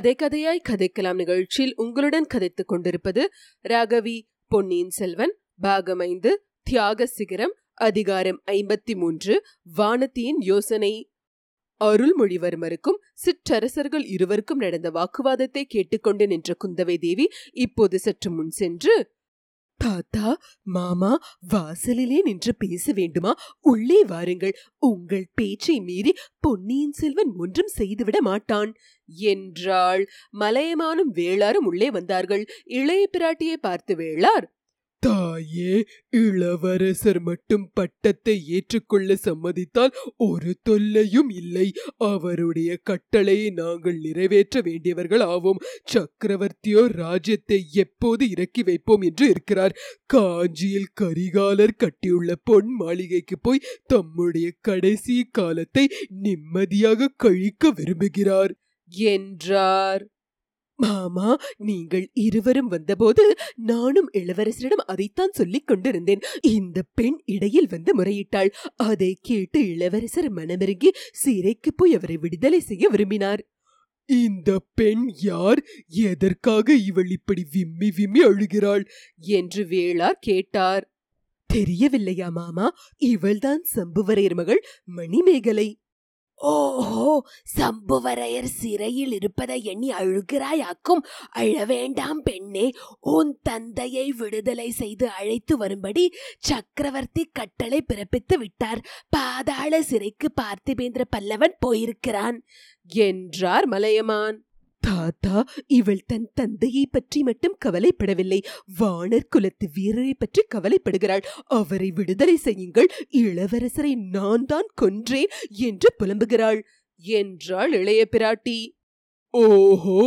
கதை கதையாய் கதைக்கலாம் நிகழ்ச்சியில் உங்களுடன் கதைத்துக் கொண்டிருப்பது ராகவி பொன்னியின் செல்வன் பாகம் ஐந்து தியாக சிகரம் அதிகாரம் ஐம்பத்தி மூன்று வானத்தியின் யோசனை. அருள்மொழிவர்மருக்கும் சிற்றரசர்கள் இருவருக்கும் நடந்த வாக்குவாதத்தை கேட்டுக்கொண்டு நின்ற குந்தவை தேவி இப்போது சற்று முன் சென்று தாத்தா மாமா வாசலிலே நின்று பேச வேண்டுமா? உள்ளே வாருங்கள். உங்கள் பேச்சை மீறி பொன்னியின் செல்வன் ஒன்றும் செய்துவிட மாட்டான். என்றாள். மலையமானும் வேளாரும் உள்ளே வந்தார்கள். இளைய பிராட்டியை பார்த்து வேளார் தாயே இளவரசர் மட்டும் பட்டத்தை ஏற்றுக்கொள்ள சம்மதித்தால் ஒரு தொல்லையும் இல்லை. அவருடைய கட்டளையை நாங்கள் நிறைவேற்ற வேண்டியவர்கள் ஆவோம். சக்கரவர்த்தியோ ராஜ்யத்தை எப்போது இறக்கி வைப்போம் என்று இருக்கிறார். காஞ்சியில் கரிகாலர் கட்டியுள்ள பொன் மாளிகைக்கு போய் தம்முடைய கடைசி காலத்தை நிம்மதியாக கழிக்க விரும்புகிறார். என்றார். மாமா நீங்கள் இருவரும் வந்தபோது நானும் இளவரசரிடம் அதைத்தான் சொல்லிக் கொண்டிருந்தேன். இந்த பெண் இடையில் வந்து முறையிட்டாள். அதை கேட்டு இளவரசர் மனமிறங்கி சிறைக்கு போய் அவரை விடுதலை செய்ய விரும்பினார். இந்த பெண் யார்? எதற்காக இவள் இப்படி விம்மி விம்மி அழுகிறாள்? என்று வேளார் கேட்டார். தெரியவில்லையா மாமா? இவள்தான் சம்புவரையர் மகள் மணிமேகலை. ஓஹோ சம்புவரையர் சிறையில் இருப்பதை எண்ணி அழுகிறாயாக்கும். அழ வேண்டாம் பெண்ணே உன் தந்தையை விடுதலை செய்து அழைத்து வரும்படி சக்கரவர்த்தி கட்டளை பிறப்பித்து விட்டார். பாதாள சிறைக்கு பார்த்திபேந்திர பல்லவன் போயிருக்கிறான். என்றார் மலையமான். தாத்தா இவள் தன் தந்தையை பற்றி மட்டும் கவலைப்படவில்லை. வானர் குலத்து வீரரை பற்றி கவலைப்படுகிறாள். அவரை விடுதலை செய்யுங்கள். இளவரசரை நான் தான் கொன்றேன் என்று புலம்புகிறாள். என்றாள் இளைய பிராட்டி. ஓஹோ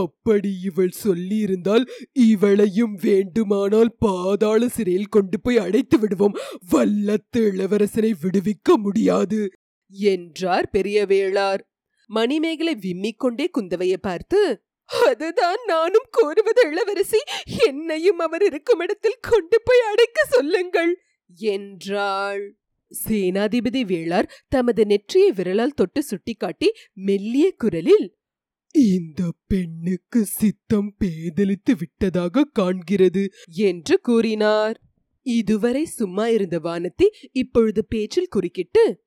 அப்படி இவள் சொல்லியிருந்தால் இவளையும் வேண்டுமானால் பாதாள சிறையில் கொண்டு போய் அடைத்து விடுவோம். வல்லத்து இளவரசனை விடுவிக்க முடியாது. என்றார் பெரிய வேளார் மணிமேகலை விம்மிக் கொண்டே குந்தவையை பார்த்து அதுதான் நானும் கோருவது இளவரசி. என்னையும் அவர் இருக்கும் இடத்தில் கொண்டு போய் அடைக்க சொல்லுங்கள் என்றாள். சேனாதிபதி வேளார் தமது நெற்றியை விரலால் தொட்டு சுட்டிக்காட்டி மெல்லிய குரலில் இந்த பெண்ணுக்கு சித்தம் பேதலித்து விட்டதாக காண்கிறது என்று கூறினார். இதுவரை சும்மா இருந்த வானத்தி இப்பொழுது பேச்சில் குறுக்கிட்டு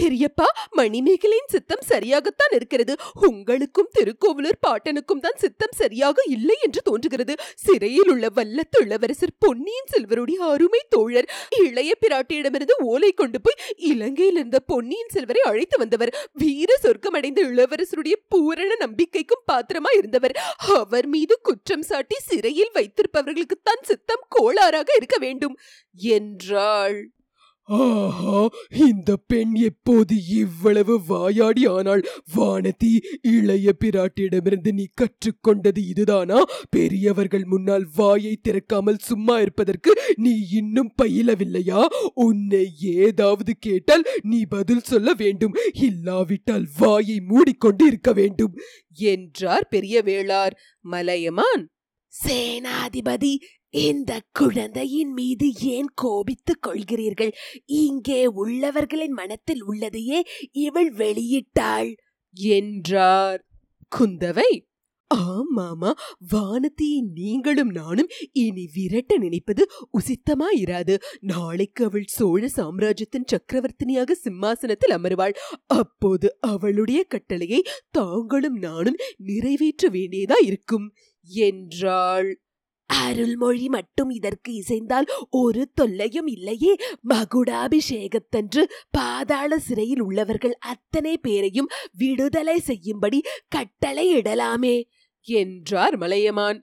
பெரியப்பா மணிமேகலையின் சித்தம் சரியாகத்தான் இருக்கிறது. உங்களுக்கும் திருக்கோவிலூர் பாட்டனுக்கும் தான் சித்தம் சரியாக இல்லை என்று தோன்றுகிறது. சிறையில் உள்ள வல்லத்து இளவரசர் பொன்னியின் செல்வருடைய அருமை தோழர் இளைய பிராட்டியிடமிருந்து ஓலை கொண்டு போய் இலங்கையில் இருந்த பொன்னியின் செல்வரை அழைத்து வந்தவர் வீர சொர்க்கம் அடைந்த இளவரசருடைய பூரண நம்பிக்கைக்கும் பாத்திரமா இருந்தவர். அவர் மீது குற்றம் சாட்டி சிறையில் வைத்திருப்பவர்களுக்குத்தான் சித்தம் கோளாறாக இருக்க வேண்டும். என்றாள். ஆஹா இந்த பெண் எப்போது இவ்வளவு வாயாடி ஆனாள் வானதி இளைய பிராட்டியிடமிருந்து நீ கற்றுக்கொண்டது இதுதானா? பெரியவர்கள் முன்னால் வாயை திறக்காமல் சும்மா இருப்பதற்கு நீ இன்னும் பயிலவில்லையா? உன்னை ஏதாவது கேட்டால் நீ பதில் சொல்ல வேண்டும். இல்லாவிட்டால் வாயை மூடிக்கொண்டு இருக்க வேண்டும். என்றார் பெரிய வேளார் மலையமான். சேனாதிபதி இந்த குழந்தையின் மீது ஏன் கோபித்துக் கொள்கிறீர்கள்? இங்கே உள்ளவர்களின் மனத்தில் உள்ளதையே இவள் வெளியிட்டாள். என்றார். குந்தவை ஆமாமா வானத்தியை நீங்களும் நானும் இனி விரட்ட நினைப்பது உசித்தமாயிராது. நாளைக்கு அவள் சோழ சாம்ராஜ்யத்தின் சக்கரவர்த்தினியாக சிம்மாசனத்தில் அமருவாள். அப்போது அவளுடைய கட்டளையை தாங்களும் நானும் நிறைவேற்ற வேண்டியதா இருக்கும் என்றாள். அருள்மொழி மட்டும் இதற்கு இசைந்தால் ஒரு தொல்லையும் இல்லையே. மகுடாபிஷேகத்தன்று பாதாள சிறையில் உள்ளவர்கள் அத்தனை பேரையும் விடுதலை செய்யும்படி கட்டளை இடலாமே என்றார் மலையமான்.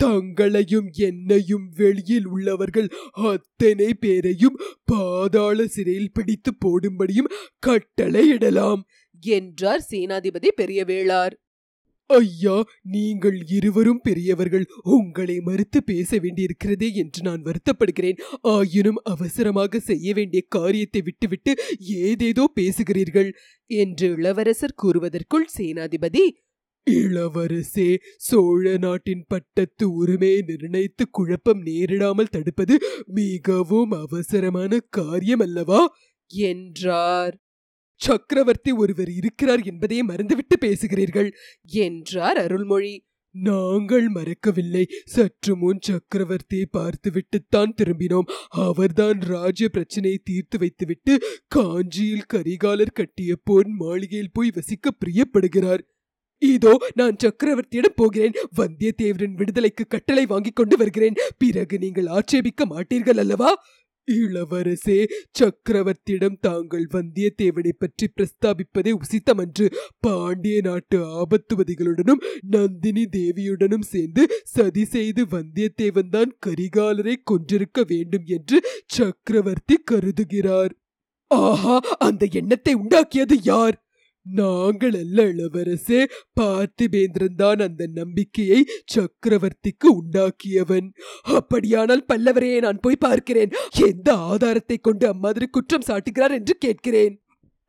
தங்களையும் என்னையும் வெளியில் உள்ளவர்கள் அத்தனை பேரையும் பாதாள சிறையில் பிடித்து போடும்படியும் கட்டளையிடலாம் என்றார் சேனாதிபதி பெரிய வேளார் ஐயா நீங்கள் இருவரும் பெரியவர்கள். உங்களை மறுத்து பேச வேண்டியிருக்கிறதே என்று நான் வருத்தப்படுகிறேன். ஆயினும் அவசரமாக செய்ய வேண்டிய காரியத்தை விட்டுவிட்டு ஏதேதோ பேசுகிறீர்கள் என்று இளவரசர் கூறுவதற்குள் சேனாதிபதி இளவரசே சோழ நாட்டின் பட்டத்து உரிமையை நிர்ணயித்து குழப்பம் நேரிடாமல் தடுப்பது மிகவும் அவசரமான காரியம் அல்லவா என்றார். சக்கரவர்த்தி ஒருவர் இருக்கிறார் என்பதை மறந்துவிட்டு பேசுகிறீர்கள் என்றார் அருள்மொழி. நாங்கள் மறக்கவில்லை. சற்று முன் சக்கரவர்த்தியை பார்த்துவிட்டுத்தான் திரும்பினோம். அவர்தான் ராஜ பிரச்சனையை தீர்த்து வைத்துவிட்டு காஞ்சியில் கரிகாலர் கட்டிய பொன் மாளிகையில் போய் வசிக்க பிரியப்படுகிறார். இதோ நான் சக்கரவர்த்தியிடம் போகிறேன். வந்தியத்தேவரின் விடுதலைக்கு கட்டளை வாங்கிக் கொண்டு வருகிறேன். பிறகு நீங்கள் ஆட்சேபிக்க மாட்டீர்கள் அல்லவா? இளவரசே சக்கரவர்த்தியிடம் தாங்கள் வந்தியத்தேவனை பற்றி பிரஸ்தாபிப்பதே உசித்தமன்று பாண்டிய நாட்டு ஆபத்துவதிகளுடனும் நந்தினி தேவியுடனும் சேர்ந்து சதி செய்து வந்தியத்தேவன் தான் கரிகாலரை கொன்றிருக்க வேண்டும் என்று சக்கரவர்த்தி கருதுகிறார். ஆஹா அந்த எண்ணத்தை உண்டாக்கியது யார்? நாங்கள் அல்ல இளவரசே பார்த்திபேந்திரன் தான் அந்த நம்பிக்கையை சக்கரவர்த்திக்கு உண்டாக்கியவன். அப்படியானால் பல்லவரையே நான் போய் பார்க்கிறேன். எந்த ஆதாரத்தை கொண்டு அம்மாதிரி குற்றம் சாட்டுகிறார் என்று கேட்கிறேன்.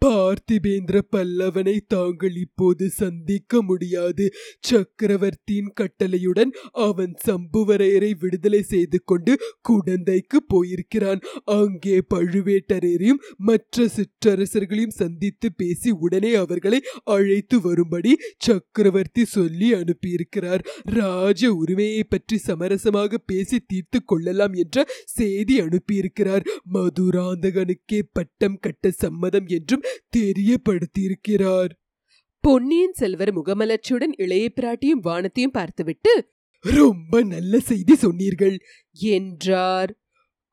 பார்த்திபேந்திர பல்லவனை தாங்கள் இப்போது சந்திக்க முடியாது. சக்கரவர்த்தியின் கட்டளையுடன் அவன் சம்புவரையரை விடுதலை செய்து கொண்டு குடந்தைக்கு போயிருக்கிறான். அங்கே பழுவேட்டரையரையும் மற்ற சிற்றரசர்களையும் சந்தித்து பேசி உடனே அவர்களை அழைத்து வரும்படி சக்கரவர்த்தி சொல்லி அனுப்பியிருக்கிறார். ராஜ உரிமையை பற்றி சமரசமாக பேசி தீர்த்து கொள்ளலாம் என்ற செய்தி அனுப்பியிருக்கிறார். மதுராந்தகனுக்கே பட்டம் கட்ட சம்மதம் என்றும் தெரியப்படுத்தியிருக்கிறார். பொன்னியின் செல்வர் முகமலர்ச்சியுடன் இளைய பிராட்டியும் வானத்தையும் பார்த்துவிட்டு ரொம்ப நல்ல செய்தி சொன்னீர்கள் என்றார்.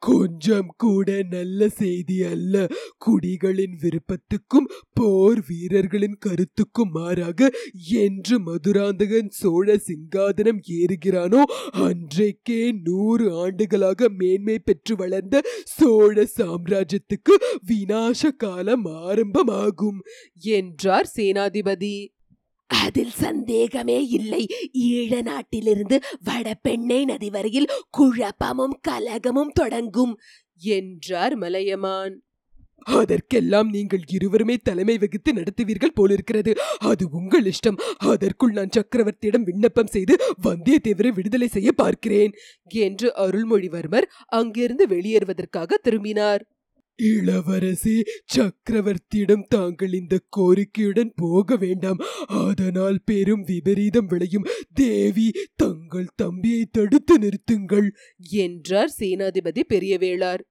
கொஞ்சம் கூட நல்ல செய்தி அல்ல. குடிகளின் விருப்பத்துக்கும் போர் வீரர்களின் கருத்துக்கும் மாறாக என்று மதுராந்தகன் சோழ சிங்காதனம் ஏறுகிறானோ அன்றைக்கே நூறு ஆண்டுகளாக மேன்மை பெற்று வளர்ந்த சோழ சாம்ராஜ்யத்துக்கு வினாச காலம் ஆரம்பமாகும் என்றார் சேனாதிபதி. அதில் சந்தேகமே இல்லை. ஈழ நாட்டிலிருந்து வடபெண்ணை நதி வரையில் குழப்பமும் கலகமும் தொடங்கும். என்றார் மலையமான். அதற்கெல்லாம் நீங்கள் இருவருமே தலைமை வகித்து நடத்துவீர்கள் போலிருக்கிறது. அது உங்கள் இஷ்டம். அதற்குள் நான் சக்கரவர்த்தியிடம் விண்ணப்பம் செய்து வந்தியத்தேவரை விடுதலை செய்ய பார்க்கிறேன். என்று அருள்மொழிவர்மர் அங்கிருந்து வெளியேறுவதற்காக திரும்பினார். இளவரசி சக்கரவர்த்தியிடம் தாங்கள் இந்த கோரிக்கையுடன் போக வேண்டாம். அதனால் பெரும் விபரீதம் விளையும். தேவி தங்கள் தம்பியை தடுத்து நிறுத்துங்கள் என்றார் சேனாதிபதி பெரியவேளார்.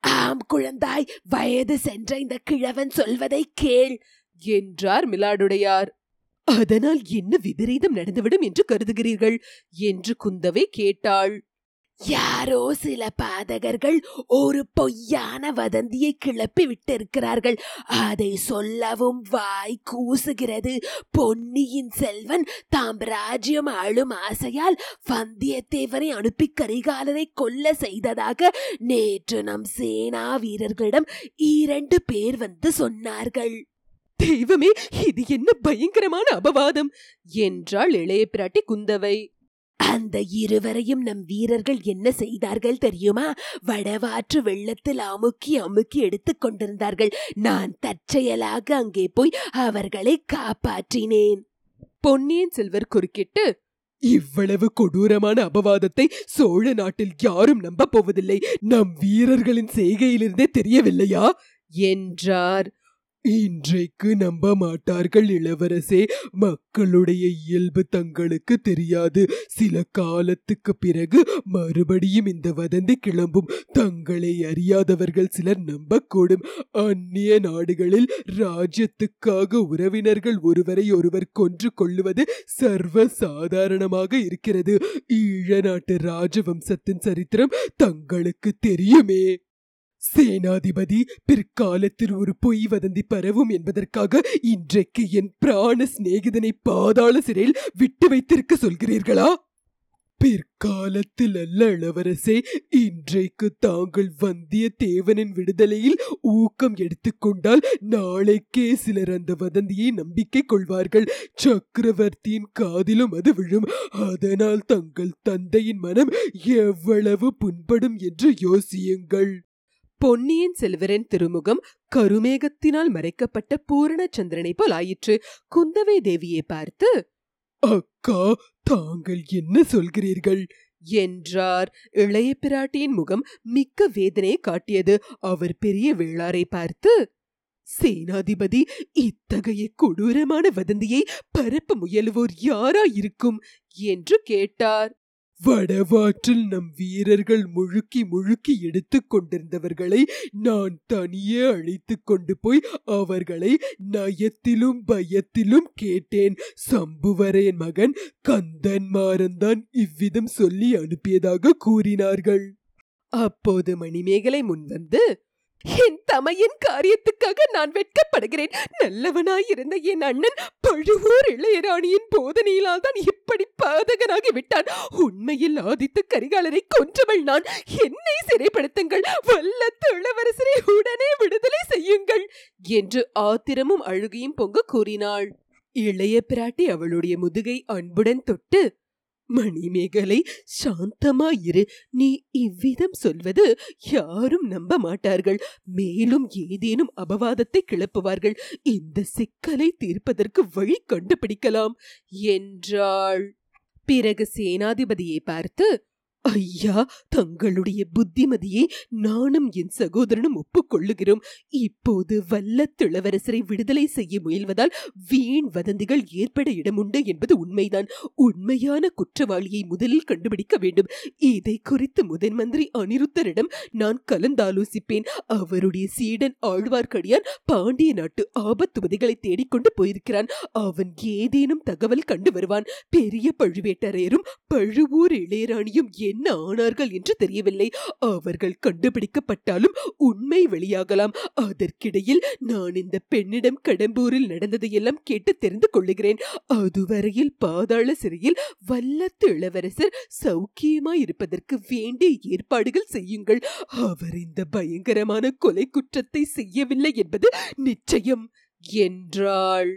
ஆம் குழந்தாய் வயது சென்ற இந்த கிழவன் சொல்வதை கேள் என்றார் மிலாடுடையார். அதனால் என்ன விபரீதம் நடந்துவிடும் என்று கருதுகிறீர்கள் என்று குந்தவை கேட்டாள். யாரோ சில பாதகர்கள் ஒரு பொய்யான வதந்தியை கிளப்பி விட்டிருக்கிறார்கள். அதை சொல்லவும் வாய் கூசுகிறது. பொன்னியின் செல்வன் தாம் ராஜ்யம் ஆளும் ஆசையால் வந்தியத்தேவனை அனுப்பி கரிகாலனை கொல்ல செய்ததாக நேற்று நம் சேனா வீரர்களிடம் இரண்டு பேர் வந்து சொன்னார்கள். தெய்வமே இது என்ன பயங்கரமான அபவாதம்! என்றாள் இளைய பிராட்டி குந்தவை. அந்த இருவரையும் நம் வீரர்கள் என்ன செய்தார்கள் தெரியுமா? வடவாற்று வெள்ளத்தில் அமுக்கி அமுக்கி எடுத்துக் கொண்டிருந்தார்கள். நான் தற்செயலாக அங்கே போய் அவர்களை காப்பாற்றினேன். பொன்னியின் செல்வர் குறுக்கிட்டு இவ்வளவு கொடூரமான அபவாதத்தை சோழ நாட்டில் யாரும் நம்பப் போவதில்லை. நம் வீரர்களின் செய்கையிலிருந்தே தெரியவில்லையா? என்றார். இன்றைக்கு நம்ப மாட்டார்கள் இளவரசே. மக்களுடைய இயல்பு தங்களுக்கு தெரியாது. சில காலத்துக்கு பிறகு மறுபடியும் இந்த வதந்தி கிளம்பும். தங்களை அறியாதவர்கள் சிலர் நம்பக்கூடும். அந்நிய நாடுகளில் ராஜ்யத்துக்காக உறவினர்கள் ஒருவரை ஒருவர் கொன்று கொள்ளுவது சர்வ சாதாரணமாக இருக்கிறது. ஈழ நாட்டு ராஜவம்சத்தின் சரித்திரம் தங்களுக்கு தெரியுமே. சேனாதிபதி பிற்காலத்தில் ஒரு பொய் வதந்தி பரவும் என்பதற்காக இன்றைக்கு என் பிராண சிநேகிதனை பாதாள சிறையில் விட்டு வைத்திருக்க சொல்கிறீர்களா? பிற்காலத்தில் அல்ல இளவரசே. இன்றைக்கு தாங்கள் வந்தியத்தேவனின் விடுதலையில் ஊக்கம் எடுத்துக்கொண்டால் நாளைக்கே சிலர் அந்த வதந்தியை நம்பிக்கை கொள்வார்கள். சக்கரவர்த்தியின் காதிலும் அது விழும். அதனால் தங்கள் தந்தையின் மனம் எவ்வளவு புண்படும் என்று யோசியுங்கள். பொன்னியின் செல்வரின் திருமுகம் கருமேகத்தினால் மறைக்கப்பட்ட பூரணச்சந்திரனை போல் ஆயிற்று. குந்தவை தேவியை பார்த்து அக்கா தாங்கள் என்ன சொல்கிறீர்கள்? என்றார். இளைய பிராட்டியின் முகம் மிக்க வேதனையை காட்டியது. அவர் பெரிய வேளாரை பார்த்து சேனாதிபதி இத்தகைய கொடூரமான வதந்தியை பரப்ப முயலுவோர் யாராயிருக்கும்? என்று கேட்டார். வடவாற்றில் நம் வீரர்கள் முழுக்கி முழுக்கி எடுத்துக் கொண்டிருந்தவர்களை நான் தனியே அழைத்து கொண்டு போய் அவர்களை நயத்திலும் பயத்திலும் கேட்டேன். சம்புவரையன் மகன் கந்தன் மாறன்தான் இவ்விதம் சொல்லி அனுப்பியதாக கூறினார்கள். அப்போது மணிமேகலை முன்வந்து என் தமையின் காரியத்துக்காக நான் வெட்கப்படுகிறேன். நல்லவனாயிருந்த என் அண்ணன் பழுவூர் இளையராணியின் போதனையினால் தான் இப்படி பாதகனாகி விட்டான் உண்மையில் ஆதித்த கரிகாலரை கொன்றவள் நான். என்னை சிறைப்படுத்துங்கள். வல்ல இளவரசரை உடனே விடுதலை செய்யுங்கள் என்று ஆத்திரமும் அழுகையும் பொங்க கூறினாள். இளைய பிராட்டி அவளுடைய முதுகை அன்புடன் தொட்டு மணிமேகலை சாந்தமாயிரு. நீ இவ்விதம் சொல்வது யாரும் நம்ப மாட்டார்கள் மேலும் ஏதேனும் அபவாதத்தை கிளப்புவார்கள். இந்த சிக்கலை தீர்ப்பதற்கு வழி கண்டுபிடிக்கலாம். என்றாள். பிறகு சேனாதிபதியை பார்த்து ஐயா தங்களுடைய புத்திமதியை நானும் என் சகோதரனும் ஒப்புக்கொள்ளுகிறோம். இப்போது வல்ல விடுதலை செய்ய முயல்வதால் வீண் வதந்திகள் ஏற்பட இடமுண்டு என்பது உண்மைதான். உண்மையான குற்றவாளியை முதலில் கண்டுபிடிக்க வேண்டும். இதை குறித்து முதன் மந்திரி அனிருத்தரிடம் நான் கலந்தாலோசிப்பேன். அவருடைய சீடன் ஆழ்வார்க்கடியான் பாண்டிய நாட்டு ஆபத்துவதிகளை தேடிக்கொண்டு போயிருக்கிறான். அவன் ஏதேனும் தகவல் கண்டு வருவான். பெரிய பழுவேட்டரையரும் பழுவூர் இளையராணியும் என்ன ஆனார்கள் என்று தெரியவில்லை. அவர்கள் கண்டுபிடிக்கப்பட்டாலும் உண்மை வெளியாகலாம். அதற்கிடையில் நான் இந்த பெண்ணிடம் கடம்பூரில் நடந்ததையெல்லாம் கேட்டு தெரிந்து கொள்ளுகிறேன். அதுவரையில் பாதாள சிறையில் வல்லத்து இளவரசர் சௌக்கியமாய் இருப்பதற்கு வேண்டிய ஏற்பாடுகள் செய்யுங்கள். அவர் இந்த பயங்கரமான கொலை குற்றத்தை செய்யவில்லை என்பது நிச்சயம் என்றாள்.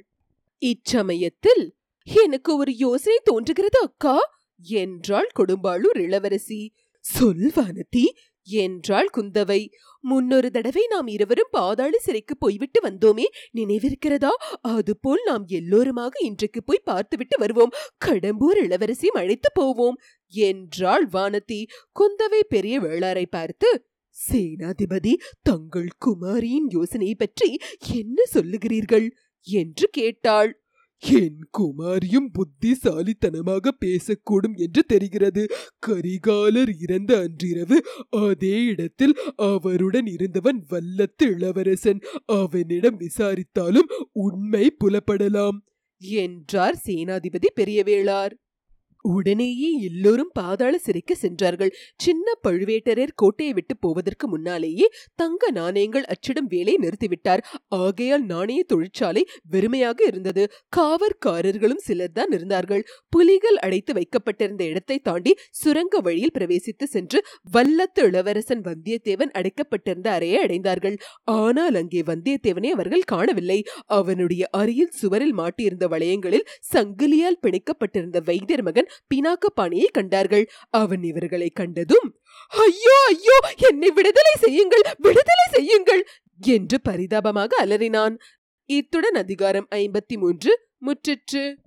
இச்சமயத்தில் எனக்கு ஒரு யோசனை தோன்றுகிறது அக்கா. என்றாள் கொடும்பாளூர் இளவரசி. சொல்வானதி என்றாள் குந்தவை. முன்னொரு தடவை நாம் இருவரும் பாதாள சிறைக்கு போய்விட்டு வந்தோமே நினைவிருக்கிறதா? அதுபோல் நாம் எல்லோருமாக இன்றைக்கு போய் பார்த்துவிட்டு வருவோம். கடம்பூர் இளவரசி அழைத்து போவோம் என்றாள் வானதி. குந்தவை பெரிய வேளாரை பார்த்து சேனாதிபதி தங்கள் குமாரியின் யோசனையை பற்றி என்ன சொல்லுகிறீர்கள்? என்று கேட்டாள். என் குமாரியும் புத்திசாலித்தனமாக பேசக்கூடும் என்று தெரிகிறது. கரிகாலர் இறந்த அன்றிரவு அதே இடத்தில் அவருடன் இருந்தவன் வல்லத்து இளவரசன். அவனிடம் விசாரித்தாலும் உண்மை புலப்படலாம் என்றார் சேனாதிபதி பெரியவேளார். உடனேயே எல்லோரும் பாதாள சிறைக்கு சென்றார்கள். சின்ன பழுவேட்டரர் கோட்டையை விட்டு போவதற்கு முன்னாலேயே தங்க நாணயங்கள் அச்சிடும் வேலை நிறுத்திவிட்டார். ஆகையால் நாணய தொழிற்சாலை வெறுமையாக இருந்தது. காவற்காரர்களும் சிலர் தான் இருந்தார்கள். புலிகள் அடைத்து வைக்கப்பட்டிருந்த இடத்தை தாண்டி சுரங்க வழியில் பிரவேசித்து சென்று வல்லத்து இளவரசன் வந்தியத்தேவன் அடைக்கப்பட்டிருந்த அறையை அடைந்தார்கள். ஆனால் அங்கே வந்தியத்தேவனை அவர்கள் காணவில்லை. அவனுடைய அறையில் சுவரில் மாட்டியிருந்த வளையங்களில் சங்கிலியால் பிணைக்கப்பட்டிருந்த வைத்தியர் மகன் பினாக்கபாணியை கண்டார்கள். அவன் இவர்களை கண்டதும் ஐயோ ஐயோ என்னை விடுதலை செய்யுங்கள் விடுதலை செய்யுங்கள் என்று பரிதாபமாக அலறினான். இத்துடன் அதிகாரம் ஐம்பத்தி மூன்று முற்றிற்று.